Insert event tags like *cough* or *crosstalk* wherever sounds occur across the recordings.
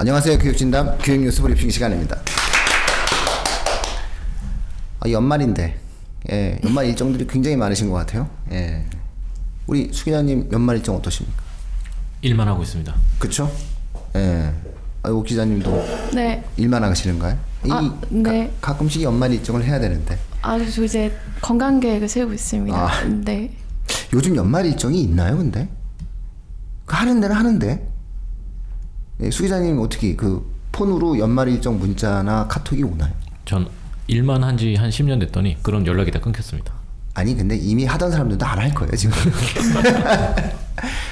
안녕하세요. 교육진담 교육뉴스 브리핑 시간입니다. 아, 연말인데 예, 연말 일정들이 굉장히 많으신 것 같아요. 예. 우리 수 기자님 연말 일정 어떠십니까? 일만 하고 있습니다. 그쵸? 예. 아, 오 기자님도 네. 일만 하시는가요? 이 아, 네. 가, 가끔씩 연말 일정을 해야 되는데 아, 저 이제 건강 계획을 세우고 있습니다. 아. 네. 요즘 연말 일정이 있나요, 근데? 그 하는 데는 하는데. 예, 수 기자님 어떻게 그 폰으로 연말 일정 문자나 카톡이 오나요? 전 일만 한 지 한 10년 됐더니 그런 연락이 다 끊겼습니다. 아니 근데 이미 하던 사람들도 안 할 거예요 지금.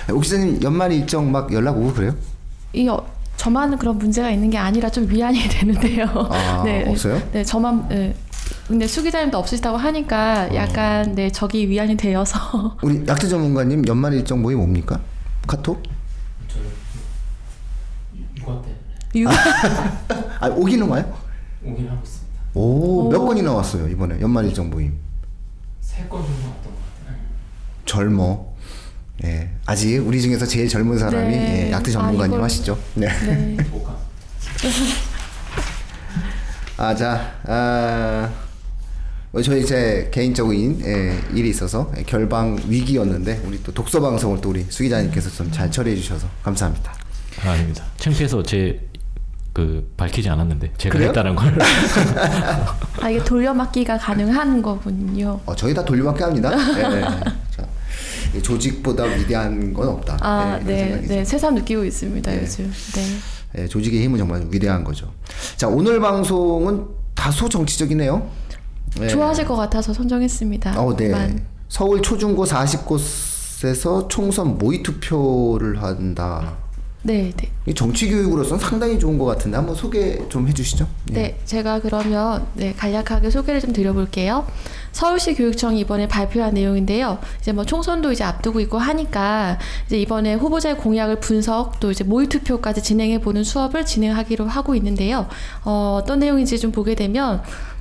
*laughs* 오 기자님 연말 일정 막 연락 오고 그래요? 이 어, 저만 그런 문제가 있는 게 아니라 좀 위안이 *laughs* 되는데요. 아, *laughs* 없어요? 네, 저만 네. 근데 수 기자님도 없으시다고 어. 하니까 약간 네, 저기 위안이 되어서 우리 약대 전문가님 연말 일정 모임 옵니까? 카톡? 육아 *laughs* 아 오기는 와요? 오긴 하고 있습니다. 오몇 오. 건이나 왔어요 이번에 연말 일정 모임. 세건 정도 왔던 것 같아요. 젊어. 예 아직 우리 중에서 제일 젊은 사람이 네. 예, 약대 아, 전문가님 이걸- 하시죠. 네. 네. *laughs* 아, 자, 아, 뭐 저희 제 개인적인 예, 일이 있어서 예, 결방 위기였는데 우리 또 독서 방송을 또 우리 수 기자님께서 좀 잘 처리해 주셔서 감사합니다. 아, 아닙니다. 창피해서 제 그 밝히지 않았는데 제가 그래요? 했다는 걸. *laughs* 아, 이게 돌려막기가 가능한 거군요. 어, 저희 다 돌려막기 합니다. 예, *laughs* 예. 자, 이 조직보다 위대한 건 없다. 아, 네. 생각이죠. 네. 새삼 느끼고 있습니다, 네. 요즘. 네. 예, 조직의 힘은 정말 위대한 거죠. 자, 오늘 방송은 다소 정치적이네요. 예. 좋아하실 것 같아서 선정했습니다. 어, 네. 만. 서울 초중고 40곳에서 총선 모의 투표를 한다. 네, 네. 이 정치 교육으로서는 상당히 좋은 것 같은데 한번 소개 좀 해주시죠. 예. 네, 제가 그러면 네, 간략하게 소개를 좀 드려볼게요. 서울시 교육청이 이번에 발표한 내용인데요. 이제 뭐 총선도 이제 앞두고 있고 하니까 이제 이번에 후보자의 공약을 분석 또 이제 모의 투표까지 진행해 보는 수업을 진행하기로 하고 있는데요. 어, 어떤 내용인지 좀 보게 되면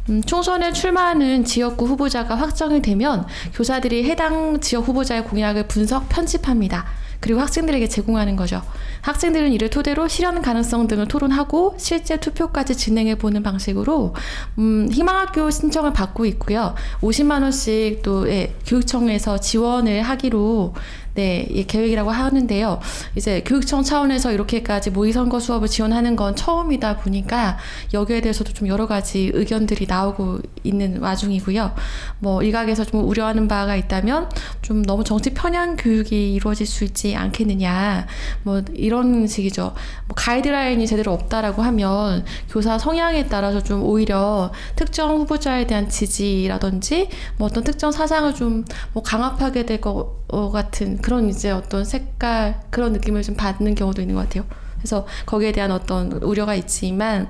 음, 총선에 출마하는 지역구 후보자가 확정이 되면 교사들이 해당 지역 후보자의 공약을 분석 편집합니다. 그리고 학생들에게 제공하는 거죠. 학생들은 이를 토대로 실현 가능성 등을 토론하고 실제 투표까지 진행해 보는 방식으로 음, 희망학교 신청을 받고 있고요. 50만 원씩 또 예, 교육청에서 지원을 하기로 네, 예, 계획이라고 하는데요. 이제 교육청 차원에서 이렇게까지 모의 선거 수업을 지원하는 건 처음이다 보니까 여기에 대해서도 좀 여러 가지 의견들이 나오고 있는 와중이고요. 뭐 일각에서 좀 우려하는 바가 있다면 좀 너무 정치 편향 교육이 이루어질 수 있지 않겠느냐. 뭐 이런 식이죠. 뭐 가이드라인이 제대로 없다라고 하면 교사 성향에 따라서 좀 오히려 특정 후보자에 대한 지지라든지 뭐 어떤 특정 사상을 좀 뭐 강압하게 될것 같은 그런 이제 어떤 색깔 그런 느낌을 좀 받는 경우도 있는 것 같아요. 그래서 거기에 대한 어떤 우려가 있지만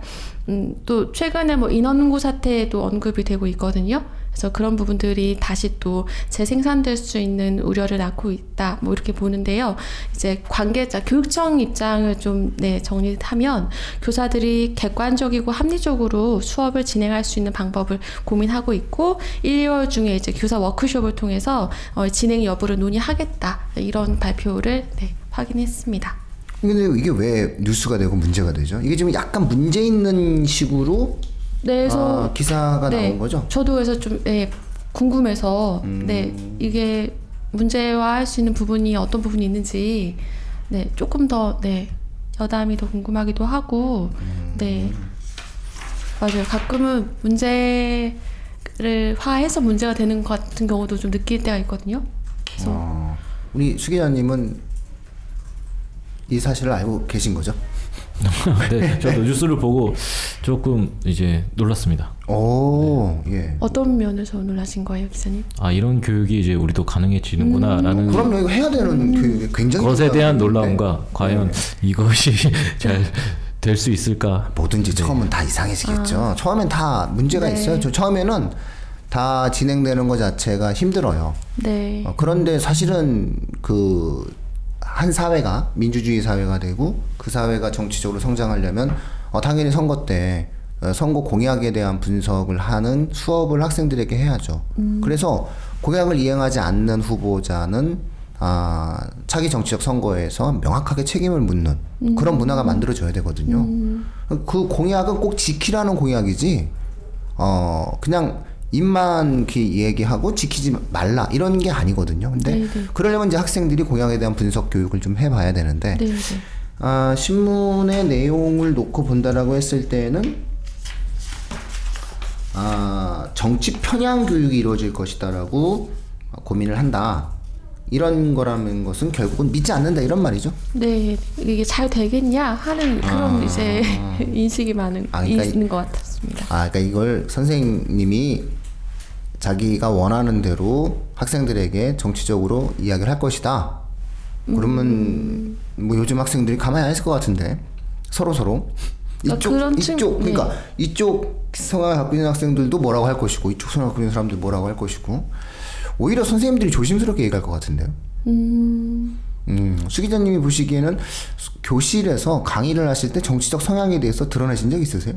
음, 또 최근에 뭐 인원고 사태도 언급이 되고 있거든요. 그래서 그런 부분들이 다시 또 재생산될 수 있는 우려를 낳고 있다. 뭐 이렇게 보는데요. 이제 관계자 교육청 입장을 좀 네, 정리하면 교사들이 객관적이고 합리적으로 수업을 진행할 수 있는 방법을 고민하고 있고 1, 2월 중에 이제 교사 워크숍을 통해서 어, 진행 여부를 논의하겠다. 이런 발표를 네, 확인했습니다. 근데 이게 왜 뉴스가 되고 문제가 되죠? 이게 지금 약간 문제 있는 식으로 네, 그래서 아, 기사가 네, 나온 거죠? 저도 그래서 좀 예, 궁금해서 음. 네 이게 문제화할 수 있는 부분이 어떤 부분이 있는지 네 조금 더 네 여담이 더 궁금하기도 하고 음. 네 맞아요 가끔은 문제를 화해서 문제가 되는 것 같은 경우도 좀 느낄 때가 있거든요. 그래서 어, 우리 수 기자님은 이 사실을 알고 계신 거죠? 네, 저도 뉴스를 보고 조금 이제 놀랐습니다. 오, 예. 어떤 면에서 놀라신 거예요, 기자님? 아 이런 교육이 이제 우리도 가능해지는구나라는 그럼요, 이거 해야 되는 그 굉장히 것에 대한. 놀라움과 과연 이것이 *laughs* 잘 될 수 있을까? 뭐든지 처음은 다 이상해지겠죠. 처음엔 다 문제가 네. 있어요. 저 처음에는 다 진행되는 것 자체가 힘들어요. 네. 어, 그런데 사실은 그 한 사회가 민주주의 사회가 되고 그 사회가 정치적으로 성장하려면 어, 당연히 선거 때 어, 선거 공약에 대한 분석을 하는 수업을 학생들에게 해야죠. 그래서 공약을 이행하지 않는 후보자는 아, 차기 정치적 선거에서 명확하게 책임을 묻는 그런 문화가 만들어져야 되거든요. 그 공약은 꼭 지키라는 공약이지, 어, 그냥 입만 이렇게 얘기하고 지키지 말라 이런 게 아니거든요. 근데 네, 네. 그러려면 이제 학생들이 공약에 대한 분석 교육을 좀 해봐야 되는데, 네, 네. 아, 신문의 내용을 놓고 본다라고 했을 때는 아, 정치 편향 교육이 이루어질 것이다라고 고민을 한다. 이런 거라는 것은 결국은 믿지 않는다 이런 말이죠. 네, 이게 잘 되겠냐 하는 그런 아. 이제 *laughs* 인식이 많은 아, 그러니까 이- 있는 것 같았습니다. 아, 그러니까 이걸 선생님이 자기가 원하는 대로 학생들에게 정치적으로 이야기를 할 것이다. 그러면 뭐 요즘 학생들이 가만히 안 있을 것 같은데 서로 서로 그러니까 이쪽 친- 이쪽 그러니까 네. 이쪽 성향을 갖고 있는 학생들도 뭐라고 할 것이고 이쪽 성향을 갖고 있는 사람들 뭐라고 할 것이고 오히려 선생님들이 조심스럽게 얘기할 것 같은데요. 음, 음, 수 기자님이 보시기에는 수- 교실에서 강의를 하실 때 정치적 성향에 대해서 드러내신 적 있으세요?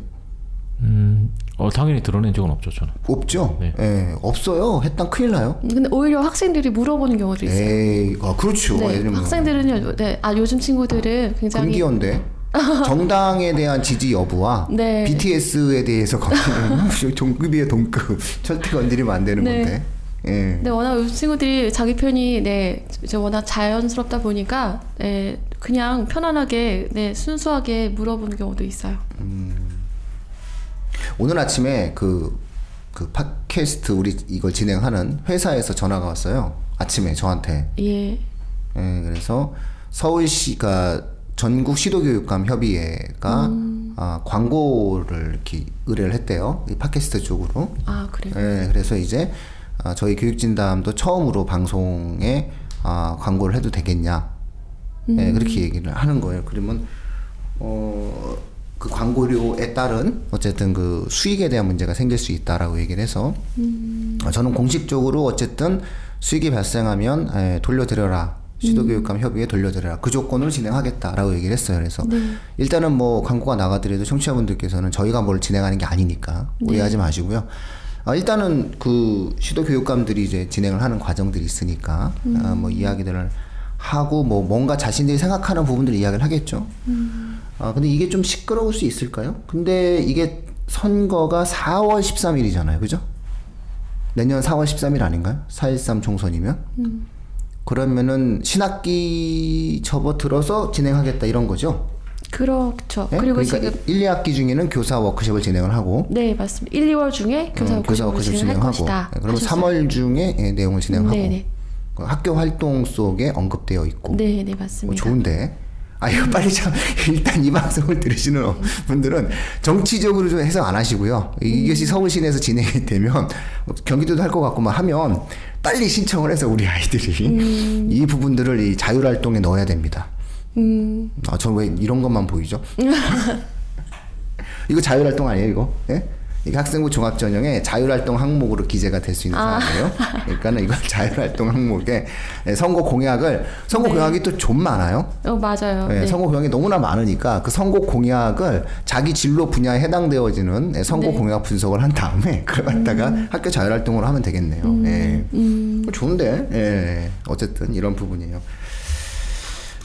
음, 어, 당연히 드러낸 적은 없죠 저는. 없죠. 네. 예, 없어요. 했단 큰일 나요. 근데 오히려 학생들이 물어보는 경우도 있어요. 에이, 아, 그렇죠. 네, 예를 들면 학생들은요, 네, 아 요즘 친구들은 굉장히 금기어인데 *laughs* 정당에 대한 지지 여부와 네. BTS에 대해서 건드리면 *laughs* *laughs* 동급이에요 동급 절대 건드리면 안 되는 네. 건데. 예. 네, 워낙 요즘 친구들이 자기 편이 네 이제 워낙 자연스럽다 보니까 네, 그냥 편안하게 네 순수하게 물어보는 경우도 있어요. 오늘 아침에 그, 그 팟캐스트 우리 이걸 진행하는 회사에서 전화가 왔어요. 아침에 저한테. 예, 예, 그래서 서울시가 전국 시도교육감 협의회가 음. 아, 광고를 이렇게 의뢰를 했대요. 이 팟캐스트 쪽으로. 아 그래요. 예, 그래서 이제 아, 저희 교육진담도 처음으로 방송에 아, 광고를 해도 되겠냐. 음. 예, 그렇게 얘기를 하는 거예요. 그러면 어, 그 광고료에 따른 어쨌든 그 수익에 대한 문제가 생길 수 있다라고 얘기를 해서 음. 어, 저는 공식적으로 어쨌든 수익이 발생하면 에, 돌려드려라. 시도교육감 협의회 돌려드려라. 그 조건을 진행하겠다라고 얘기를 했어요. 그래서 일단은 뭐 광고가 나가더라도 청취자분들께서는 저희가 뭘 진행하는 게 아니니까 오해하지 마시고요. 아, 일단은 그 시도교육감들이 이제 진행을 하는 과정들이 있으니까 아, 뭐 이야기들을 하고 뭐 뭔가 자신들이 생각하는 부분들 이야기를 하겠죠. 아 근데 이게 좀 시끄러울 수 있을까요? 근데 이게 선거가 4월 13일이잖아요, 그죠? 내년 4월 13일 아닌가요? 4.13 총선이면? 그러면은 신학기 접어들어서 진행하겠다 이런 거죠? 그렇죠. 예? 그리고 그러니까 지금 1, 2학기 중에는 교사 워크숍을 진행을 하고 네 맞습니다. 1, 2월 중에 교사 음, 교사 워크숍을 워크숍 진행할 진행하고 것이다. 예, 그러면 하셨어요. 3월 중에 예, 내용을 진행하고 네네. 그 학교 활동 속에 언급되어 있고 네, 네뭐 맞습니다. 좋은데. 아 이거 빨리 참 *laughs* 일단 이 방송을 들으시는 분들은 정치적으로 좀 해석 안 하시고요. 이것이 서울 시내에서 진행이 되면 경기도도 할 것 같고만 하면 빨리 신청을 해서 우리 아이들이 이 부분들을 이 자율 활동에 넣어야 됩니다. 음, 아, 전 왜 이런 것만 보이죠? *laughs* 이거 자율 활동 아니에요, 이거? 예? 이게 학생부 종합전형에 자율활동 항목으로 기재가 될 수 있는 아. 사항이에요. 그러니까는 이건 *laughs* 자율활동 항목에 예, 선거 공약을 선거 네. 공약이 또 좀 많아요. 어 맞아요. 예, 네. 선거 공약이 너무나 많으니까 그 선거 공약을 자기 진로 분야에 해당되어지는 예, 선거 네. 음. 공약 분석을 한 다음에 *laughs* 그걸 갖다가 학교 자율활동으로 하면 되겠네요. 예. 좋은데, 예. 어쨌든 이런 부분이에요.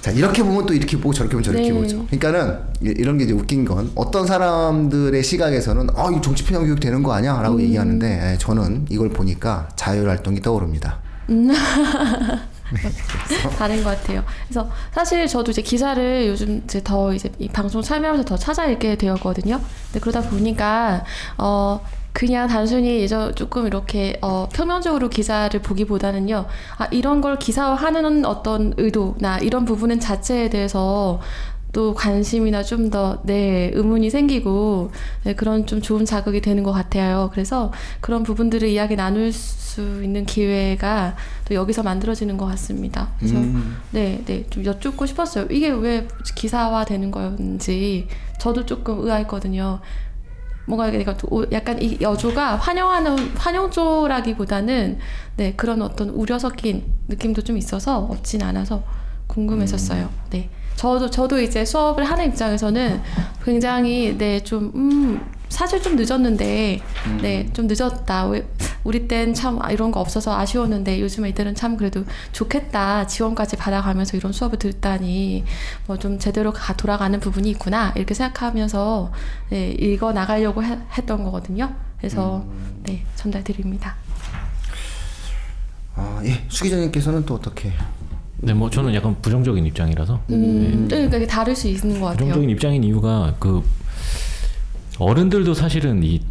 자 이렇게 보면 또 이렇게 보고 저렇게 보면 저렇게 네. 보죠. 그러니까는 이- 이런 게 이제 웃긴 건 어떤 사람들의 시각에서는 아 이거 정치 편향 교육 되는 거 아니야라고 음. 얘기하는데 예, 저는 이걸 보니까 자율 활동이 떠오릅니다. *laughs* 다른 것 같아요. 그래서 사실 저도 이제 기사를 요즘 이제 더 이제 이 방송 참여하면서 더 찾아 읽게 되었거든요. 근데 그러다 보니까 어 그냥 단순히 예전 조금 이렇게 어 표면적으로 기사를 보기보다는요. 아 이런 걸 기사화하는 어떤 의도나 이런 부분은 자체에 대해서 또 관심이나 좀 더 네 의문이 생기고 네, 그런 좀 좋은 자극이 되는 것 같아요. 그래서 그런 부분들을 이야기 나눌 수 있는 기회가 또 여기서 만들어지는 것 같습니다. 그래서 음. 네, 네, 좀 여쭙고 싶었어요. 이게 왜 기사화 되는 거였는지 저도 조금 의아했거든요. 뭔가 내가 약간 이 여조가 환영하는 환영조라기보다는 네 그런 어떤 우려 섞인 느낌도 좀 있어서 없진 않아서 궁금했었어요. 네, 저도 저도 이제 수업을 하는 입장에서는 굉장히 네좀 음, 사실 좀 늦었는데 네좀 늦었다. 왜 우리 땐 참 이런 거 없어서 아쉬웠는데 요즘 애들은 참 그래도 좋겠다 지원까지 받아가면서 이런 수업을 듣다니 뭐 좀 제대로 가 돌아가는 부분이 있구나 이렇게 생각하면서 네, 읽어 나가려고 해- 했던 거거든요. 그래서 네 전달드립니다. 아, 예. 수 기자님께서는 또 어떻게? 네, 뭐 저는 약간 부정적인 입장이라서 음, 네, 그러니까 이게 다를 수 있는 것 같아요. 부정적인 입장인 이유가 그 어른들도 사실은 이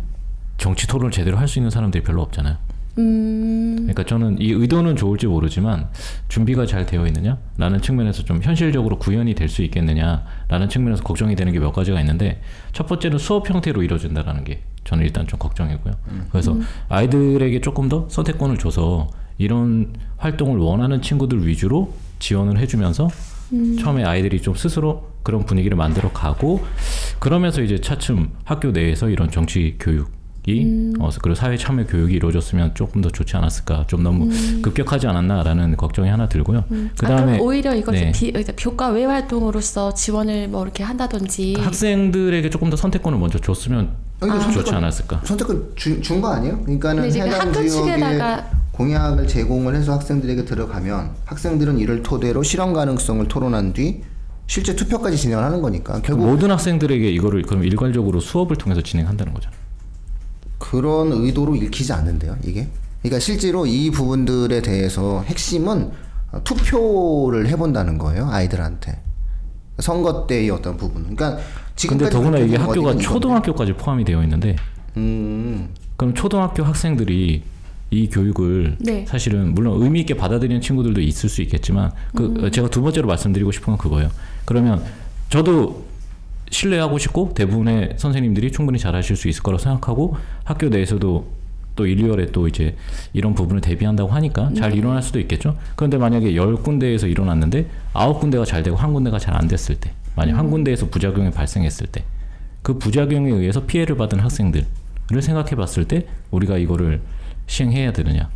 정치 토론을 제대로 할 수 있는 사람들이 별로 없잖아요. 음, 그러니까 저는 이 의도는 좋을지 모르지만 준비가 잘 되어 있느냐라는 측면에서 좀 현실적으로 구현이 될 수 있겠느냐라는 측면에서 걱정이 되는 게 몇 가지가 있는데 첫 번째는 수업 형태로 이루어진다라는 게 저는 일단 좀 걱정이고요. 그래서 아이들에게 조금 더 선택권을 줘서 이런 활동을 원하는 친구들 위주로 지원을 해주면서 처음에 아이들이 좀 스스로 그런 분위기를 만들어 가고 그러면서 이제 차츰 학교 내에서 이런 정치 교육 이 어, 그리고 사회 참여 교육이 이루어졌으면 조금 더 좋지 않았을까 좀 너무 급격하지 않았나라는 걱정이 하나 들고요. 그 아, 다음에 그럼 오히려 이거 네. 비, 이제 교과 외 활동으로서 지원을 뭐 이렇게 한다든지 학생들에게 조금 더 선택권을 먼저 줬으면 이거 좋지 않았을까. 선택을 준거 아니에요? 그러니까는 그 해당 지역에 측에다가- 공약을 제공을 해서 학생들에게 들어가면 학생들은 이를 토대로 실현 가능성을 토론한 뒤 실제 투표까지 진행을 하는 거니까 결국 모든 학생들에게 이거를 그럼 일괄적으로 수업을 통해서 진행한다는 거잖아요. 그런 의도로 읽히지 않는데요, 이게. 그러니까 실제로 이 부분들에 대해서 핵심은 어, 투표를 해본다는 거예요, 아이들한테. 선거 때의 어떤 부분. 그러니까 근데 지금까지 더구나 이게 학교가. 초등학교까지 포함이 되어 있는데 음, 그럼 초등학교 학생들이 이 교육을 네. 사실은 물론 의미 있게 받아들이는 친구들도 있을 수 있겠지만 그 음. 제가 두 번째로 말씀드리고 싶은 건 그거예요. 그러면 저도 신뢰하고 싶고 대부분의 선생님들이 충분히 잘하실 수 있을 거라고 생각하고 학교 내에서도 또 1, 2월에 또 이제 이런 부분을 대비한다고 하니까 네. 잘 일어날 수도 있겠죠. 그런데 만약에 열 군데에서 일어났는데 아홉 군데가 잘 되고 한 군데가 잘 안 됐을 때, 만약 음. 한 군데에서 부작용이 발생했을 때, 그 부작용에 의해서 피해를 받은 학생들을 생각해 봤을 때 우리가 이거를 시행해야 되느냐.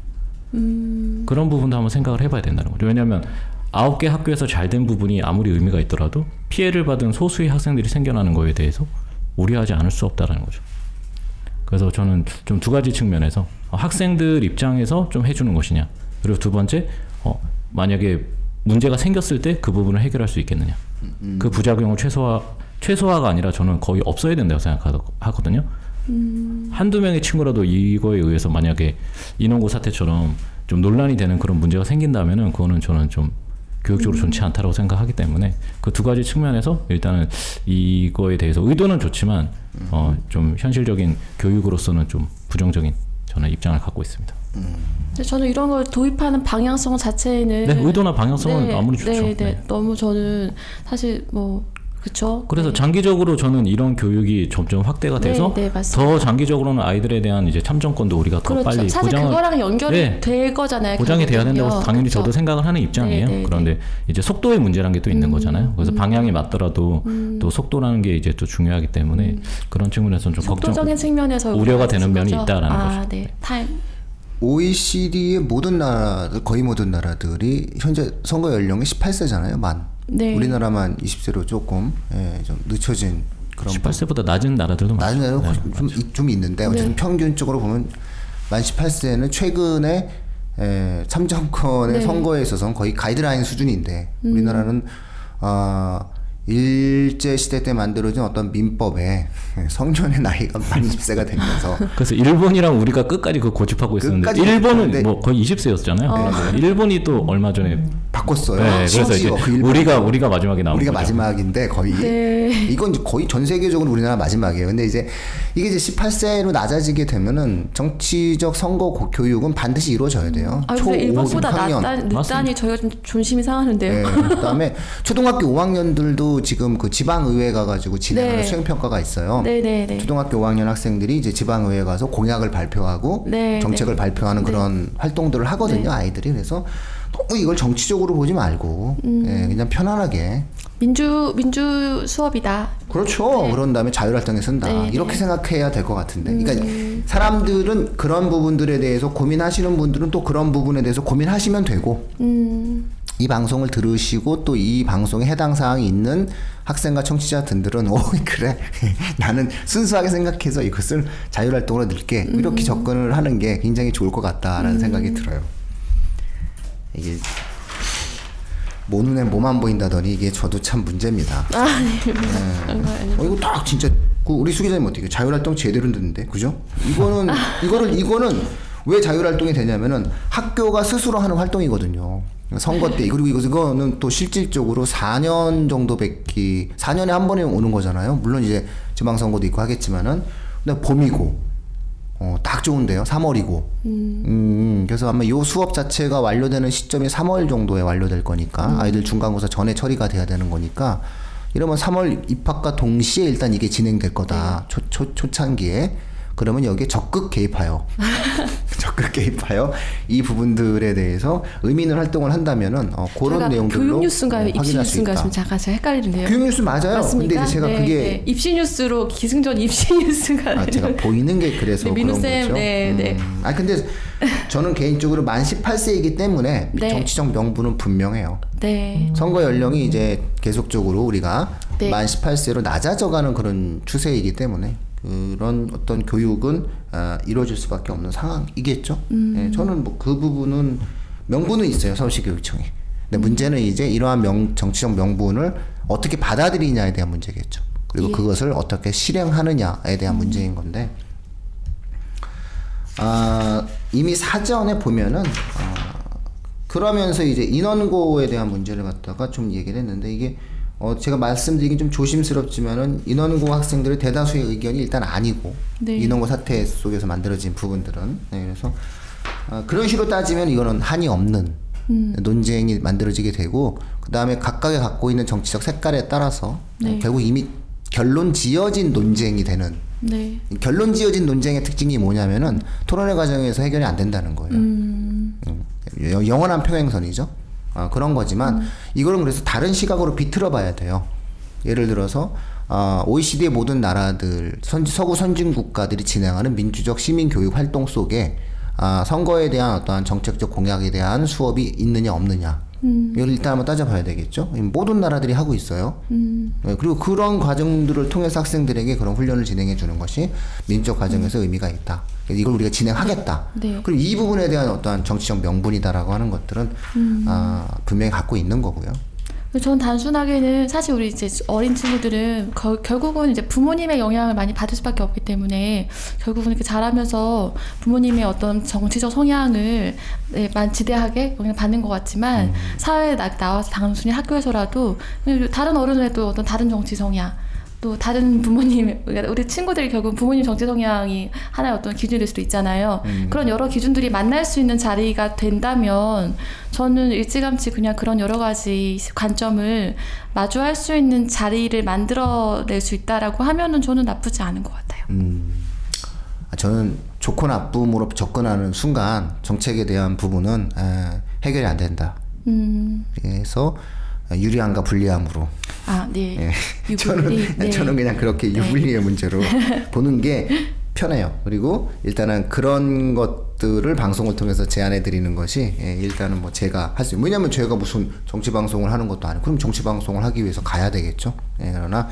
그런 부분도 한번 생각을 해봐야 된다는 거죠. 왜냐하면 아홉 개 학교에서 잘 된 부분이 아무리 의미가 있더라도 피해를 받은 소수의 학생들이 생겨나는 거에 대해서 우려하지 않을 수 없다라는 거죠. 그래서 저는 좀 두 가지 측면에서 어, 학생들 입장에서 좀 해주는 것이냐 그리고 두 번째 어, 만약에 문제가 생겼을 때 그 부분을 해결할 수 있겠느냐 그 부작용을 최소화 최소화가 아니라 저는 거의 없어야 된다고 생각하거든요. 한두 명의 친구라도 이거에 의해서 만약에 인원고 사태처럼 좀 논란이 되는 그런 문제가 생긴다면은 그거는 저는 좀 교육적으로 좋지 않다고 생각하기 때문에 그 두 가지 측면에서 일단은 이거에 대해서 의도는 좋지만 어 좀 현실적인 교육으로서는 좀 부정적인 저는 입장을 갖고 있습니다. 저는 이런 걸 도입하는 방향성 자체에는 네, 의도나 방향성은 아무리 좋죠. 네, 네, 네. 너무 저는 사실 뭐 그쵸. 그래서 네. 장기적으로 저는 이런 교육이 점점 확대가 돼서 네, 네. 더 장기적으로는 아이들에 대한 이제 참정권도 우리가 더 그렇죠. 빨리 사실 보장을 그거랑 연결이 네. 될 거잖아요. 보장이 돼야 된다고. 당연히 그쵸? 저도 생각을 하는 입장이에요. 네, 네, 그런데 이제 속도의 문제라는 게 또 있는 음, 거잖아요. 그래서 방향이 맞더라도 또 속도라는 게 이제 또 중요하기 때문에 그런 측면에서는 좀 걱정. 음. 속도적인 측면에서 우려가 되는 면이 거죠. 있다라는 아, 거죠. 네. 타임. OECD의 모든 나라들 거의 모든 나라들이 현재 선거 연령이 18세잖아요, 만. 네. 우리나라만 20세로 조금 예, 좀 늦춰진 그런 18세보다 낮은 나라들도 많죠. 나는 네. 좀, 이- 좀 있는데 어쨌든 평균적으로 보면 만 18세는 최근에 에, 참정권의 네. 선거에 있어서는 거의 가이드라인 수준인데 우리나라는 아 일제 시대 때 만들어진 어떤 민법에 성년의 나이가 만 20세가 되면서 *laughs* 그래서 일본이랑 우리가 끝까지 그 고집하고 있었는데 일본은 뭐 거의 20세였잖아요. 일본이 또 얼마 전에 바꿨어요. 네, 그래서 이제 그 우리가 우리가 마지막에 나온 우리가 거죠. 마지막인데 거의 네. *laughs* 이건 이제 거의 전 세계적으로 우리나라 마지막이에요. 근데 이제 이게 이제 18세로 낮아지게 되면은 정치적 선거 고- 교육은 반드시 이루어져야 돼요. 아, 근데 일본보다 6학년. 낮다, 늦다니 저희가 좀 존심이 상하는데요. 네, 그다음에 초등학교 5학년들도 지금 그 지방 의회 가가지고 진행하는 네. 수행 평가가 있어요. 네, 네, 네. 초등학교 5학년 학생들이 이제 지방 의회 가서 공약을 발표하고 네, 정책을 네. 발표하는 네. 그런 활동들을 하거든요, 네. 아이들이. 그래서 너무 이걸 정치적으로 보지 말고 음. 예, 그냥 편안하게 민주 민주 수업이다. 그렇죠. 그런 다음에 자율활동에 쓴다. 네, 이렇게 네. 생각해야 될 것 같은데. 그러니까 사람들은 그런 부분들에 대해서 고민하시는 분들은 또 그런 부분에 대해서 고민하시면 되고 음. 이 방송을 들으시고 또 이 방송에 해당 사항이 있는 학생과 청취자분들은 오 *laughs* 그래 *laughs* 나는 순수하게 생각해서 이것을 자율활동으로 넣을게 이렇게 접근을 하는 게 굉장히 좋을 것 같다라는 생각이 들어요. 이게 모 눈에 뭐만 보인다더니 이게 저도 참 문제입니다. 아, 네. 어, 이거 딱 진짜 그 우리 수 기자님 어떻게 자율활동 제대로 듣는데 그죠? 이거는 *laughs* 이거를 이거는 왜 자율활동이 되냐면은 학교가 스스로 하는 활동이거든요. 선거 때 그리고 이거 이거는 또 실질적으로 4년 정도밖에 4년에 한 번에 오는 거잖아요. 물론 이제 지방선거도 있고 하겠지만은 근데 봄이고 어, 딱 좋은데요. 3월이고. 음. 그래서 아마 요 수업 자체가 완료되는 시점이 3월 정도에 완료될 거니까 아이들 중간고사 전에 처리가 돼야 되는 거니까 이러면 3월 입학과 동시에 일단 이게 진행될 거다. 초, 초, 초창기에. 그러면 여기에 적극 개입하여 *laughs* 적극 개입하여 이 부분들에 대해서 의미 있는 활동을 한다면은 어, 그런 내용들로 교육 뉴스인가요? 어, 입시 뉴스인가요? 지금 잠깐 제가 헷갈리는데요. 교육 뉴스 맞아요. 맞습니까? 근데 제가 네, 그게 네. 입시 뉴스로 기승전 입시 *laughs* 뉴스가 아, 제가 보이는 게 그래서 네, 그런 쌤, 거죠. 네, 네. 아 근데 저는 개인적으로 만 18세이기 때문에 네. 정치적 명분은 분명해요. 네. 선거 연령이 이제 계속적으로 우리가 네. 만 18세로 낮아져가는 그런 추세이기 때문에 그런 어떤 교육은 아, 이루어질 수밖에 없는 상황이겠죠. 음. 예, 저는 뭐 그 부분은 명분은 있어요 서울시 교육청이. 근데 문제는 이제 이러한 명, 정치적 명분을 어떻게 받아들이냐에 대한 문제겠죠. 그리고 예. 그것을 어떻게 실행하느냐에 대한 문제인 건데 아, 이미 사전에 보면은 어, 그러면서 이제 인원고에 대한 문제를 갖다가 좀 얘기를 했는데 이게 어, 제가 말씀드리긴 좀 조심스럽지만은 인원고 학생들의 대다수의 의견이 일단 아니고 네. 인원고 사태 속에서 만들어진 부분들은 네, 그래서 아, 그런 식으로 따지면 이거는 한이 없는 논쟁이 만들어지게 되고 그 다음에 각각의 갖고 있는 정치적 색깔에 따라서 네. 어, 결국 이미 결론 지어진 논쟁이 되는 네. 결론 지어진 논쟁의 특징이 뭐냐면은 토론회 과정에서 해결이 안 된다는 거예요. 음, 여- 영원한 평행선이죠. 아, 그런 거지만 이거는 그래서 다른 시각으로 비틀어 봐야 돼요. 예를 들어서 아, OECD의 모든 나라들 선, 서구 선진 국가들이 진행하는 민주적 시민 교육 활동 속에 아, 선거에 대한 어떠한 정책적 공약에 대한 수업이 있느냐 없느냐 이걸 일단 한번 따져봐야 되겠죠. 모든 나라들이 하고 있어요. 네, 그리고 그런 과정들을 통해서 학생들에게 그런 훈련을 진행해 주는 것이 민주적 과정에서 의미가 있다. 이걸 우리가 진행하겠다. 네. 그리고 이 부분에 대한 어떠한 정치적 명분이다라고 하는 것들은 아, 분명히 갖고 있는 거고요. 전 단순하게는 사실 우리 이제 어린 친구들은 거- 결국은 이제 부모님의 영향을 많이 받을 수밖에 없기 때문에 결국은 이렇게 자라면서 부모님의 어떤 정치적 성향을 네, 만 지대하게 그냥 받는 것 같지만 사회에 나, 나와서 단순히 학교에서라도 다른 어른의 또 어떤 다른 정치 성향 또 다른 부모님 그러니까 우리 친구들이 결국 부모님 정치 성향이 하나의 어떤 기준이 될 수도 있잖아요. 그런 여러 기준들이 만날 수 있는 자리가 된다면 저는 일찌감치 그냥 그런 여러 가지 관점을 마주할 수 있는 자리를 만들어낼 수 있다라고 하면은 저는 나쁘지 않은 것 같아요. 아, 저는 좋고 나쁨으로 접근하는 순간 정책에 대한 부분은 에, 해결이 안 된다. 음, 그래서 유리함과 불리함으로 아, 네. 예. 유불리, *laughs* 저는 네. *laughs* 저는 그냥 그렇게 유불리의 문제로 *laughs* 보는 게 편해요. 그리고 일단은 그런 것들을 방송을 통해서 제안해 드리는 것이 예, 일단은 뭐 제가 할 수. 왜냐하면 제가 무슨 정치 방송을 하는 것도 아니고 그럼 정치 방송을 하기 위해서 가야 되겠죠. 예, 그러나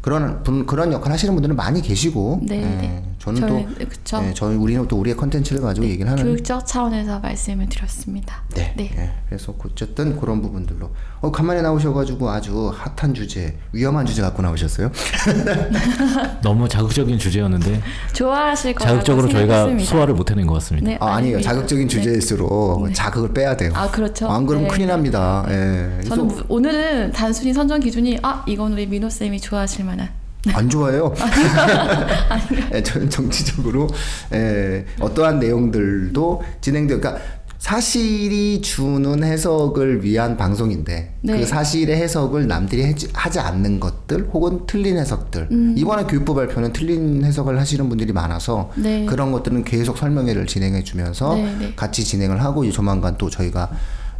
그런 분 그런 역할 하시는 분들은 많이 계시고 네, 예, 네. 저는 저희- 또 그쵸. 예, 저희 우리는 또 우리의 컨텐츠를 가지고 얘기를 하는 교육적 차원에서 말씀을 드렸습니다. 네. 네. 예, 그래서 어쨌든 그런 부분들로 어 간만에 나오셔가지고 아주 핫한 주제, 위험한 주제 갖고 나오셨어요. *laughs* 너무 자극적인 주제였는데 좋아하실 거라고 자극적으로 저희가. 소화를 못 해낸 것 같습니다. 네, 아, 아니에요. 자극적인 네. 주제일수록 자극을 빼야 돼요. 아, 그렇죠. 안 그러면 네. 큰일 납니다. 예. 그래서 저는 무- 오늘은 단순히 선정 기준이 아 이건 우리 민호 쌤이 좋아하실 만한 안 좋아해요. *laughs* 예, 저는 정치적으로 예, 어떠한 내용들도 진행돼요. 그러니까 사실이 주는 해석을 위한 방송인데 네. 그 사실의 해석을 남들이 해지- 하지 않는 것들 혹은 틀린 해석들 음. 이번에 교육부 발표는 틀린 해석을 하시는 분들이 많아서 네. 그런 것들은 계속 설명회를 진행해 주면서 네, 네. 같이 진행을 하고 조만간 또 저희가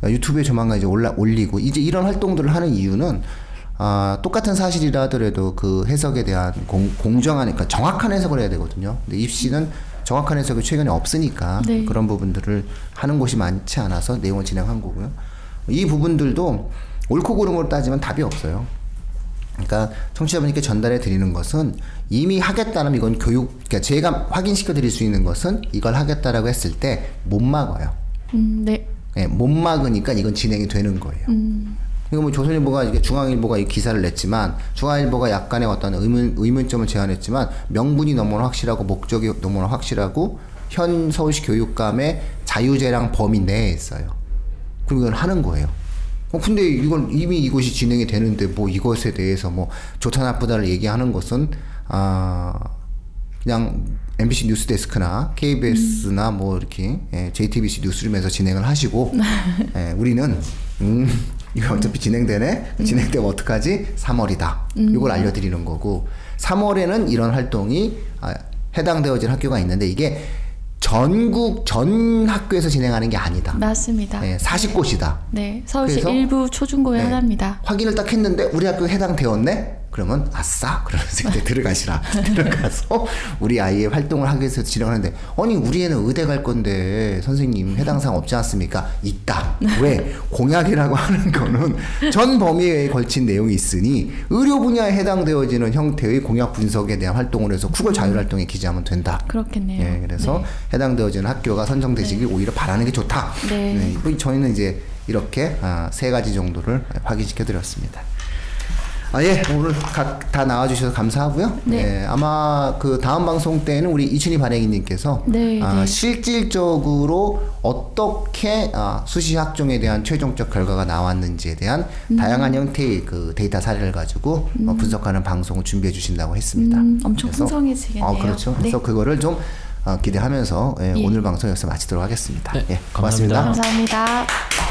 유튜브에 조만간 이제 올라 올리고 이제 이런 활동들을 하는 이유는 아, 똑같은 사실이라 하더라도 그 해석에 대한 공, 공정한 그러니까 정확한 해석을 해야 되거든요. 근데 입시는 정확한 해석이 최근에 없으니까 네. 그런 부분들을 하는 곳이 많지 않아서 내용을 진행한 거고요. 이 부분들도 옳고 그름으로 따지면 답이 없어요. 그러니까 청취자분께 전달해 드리는 것은 이미 하겠다면 이건 교육, 그러니까 제가 확인시켜 드릴 수 있는 것은 이걸 하겠다라고 했을 때 못 막아요. 음, 네. 예, 못 막으니까 이건 진행이 되는 거예요. 이거 뭐 조선일보가 이게 중앙일보가 이 기사를 냈지만 중앙일보가 약간의 어떤 의문 의문점을 제안했지만 명분이 너무나 확실하고 목적이 너무나 확실하고 현 서울시 교육감의 자유재량 범위 내에 있어요. 그럼 이건 하는 거예요. 어, 근데 이건 이미 이것이 진행이 되는데 뭐 이것에 대해서 뭐 좋다 나쁘다를 얘기하는 것은 아 그냥 MBC 뉴스데스크나 KBS나 뭐 이렇게 예, JTBC 뉴스룸에서 진행을 하시고 *laughs* 예, 우리는 음 이거 어차피 진행되네 진행되면 어떡하지 3월이다 이걸 알려드리는 거고 3월에는 이런 활동이 아, 해당되어진 학교가 있는데 이게 전국 전 학교에서 진행하는 게 아니다 맞습니다. 예, 40곳이다 네. 서울시? 일부 초중고의 네. 하나입니다. 확인을 딱 했는데 우리 학교 해당되었네? 그러면 아싸 그러면서 이제 *laughs* 들어가시라 들어가서 우리 아이의 활동을 하기 위해서 진행하는데 아니 우리 애는 의대 갈 건데 선생님 해당 사항 없지 않습니까? 있다 왜 공약이라고 하는 거는 전 범위에 걸친 내용이 있으니 의료 분야에 해당되어지는 형태의 공약 분석에 대한 활동을 해서 국어 자율 활동에 기재하면 된다. 그렇겠네요. 예, 그래서 네. 해당되어지는 학교가 선정되시길 오히려 바라는 게 좋다. 네. 뭐 저희는 이제 이렇게 아, 세 가지 정도를 확인시켜 드렸습니다. 아, 예, 오늘 각 다 나와주셔서 감사하고요. 네. 예, 아마 그 다음 방송 때는 우리 이춘희 발행인님께서 네, 아, 네. 실질적으로 어떻게 아, 수시 학종에 대한 최종적 결과가 나왔는지에 대한 음. 다양한 형태의 그 데이터 사례를 가지고 어, 분석하는 방송을 준비해 주신다고 했습니다. 음, 엄청 풍성해지겠네요. 어, 그렇죠. 네. 그래서 그거를 좀 어, 기대하면서 예, 예. 오늘 방송 여기서 마치도록 하겠습니다. 네, 예, 고맙습니다. 감사합니다. 감사합니다.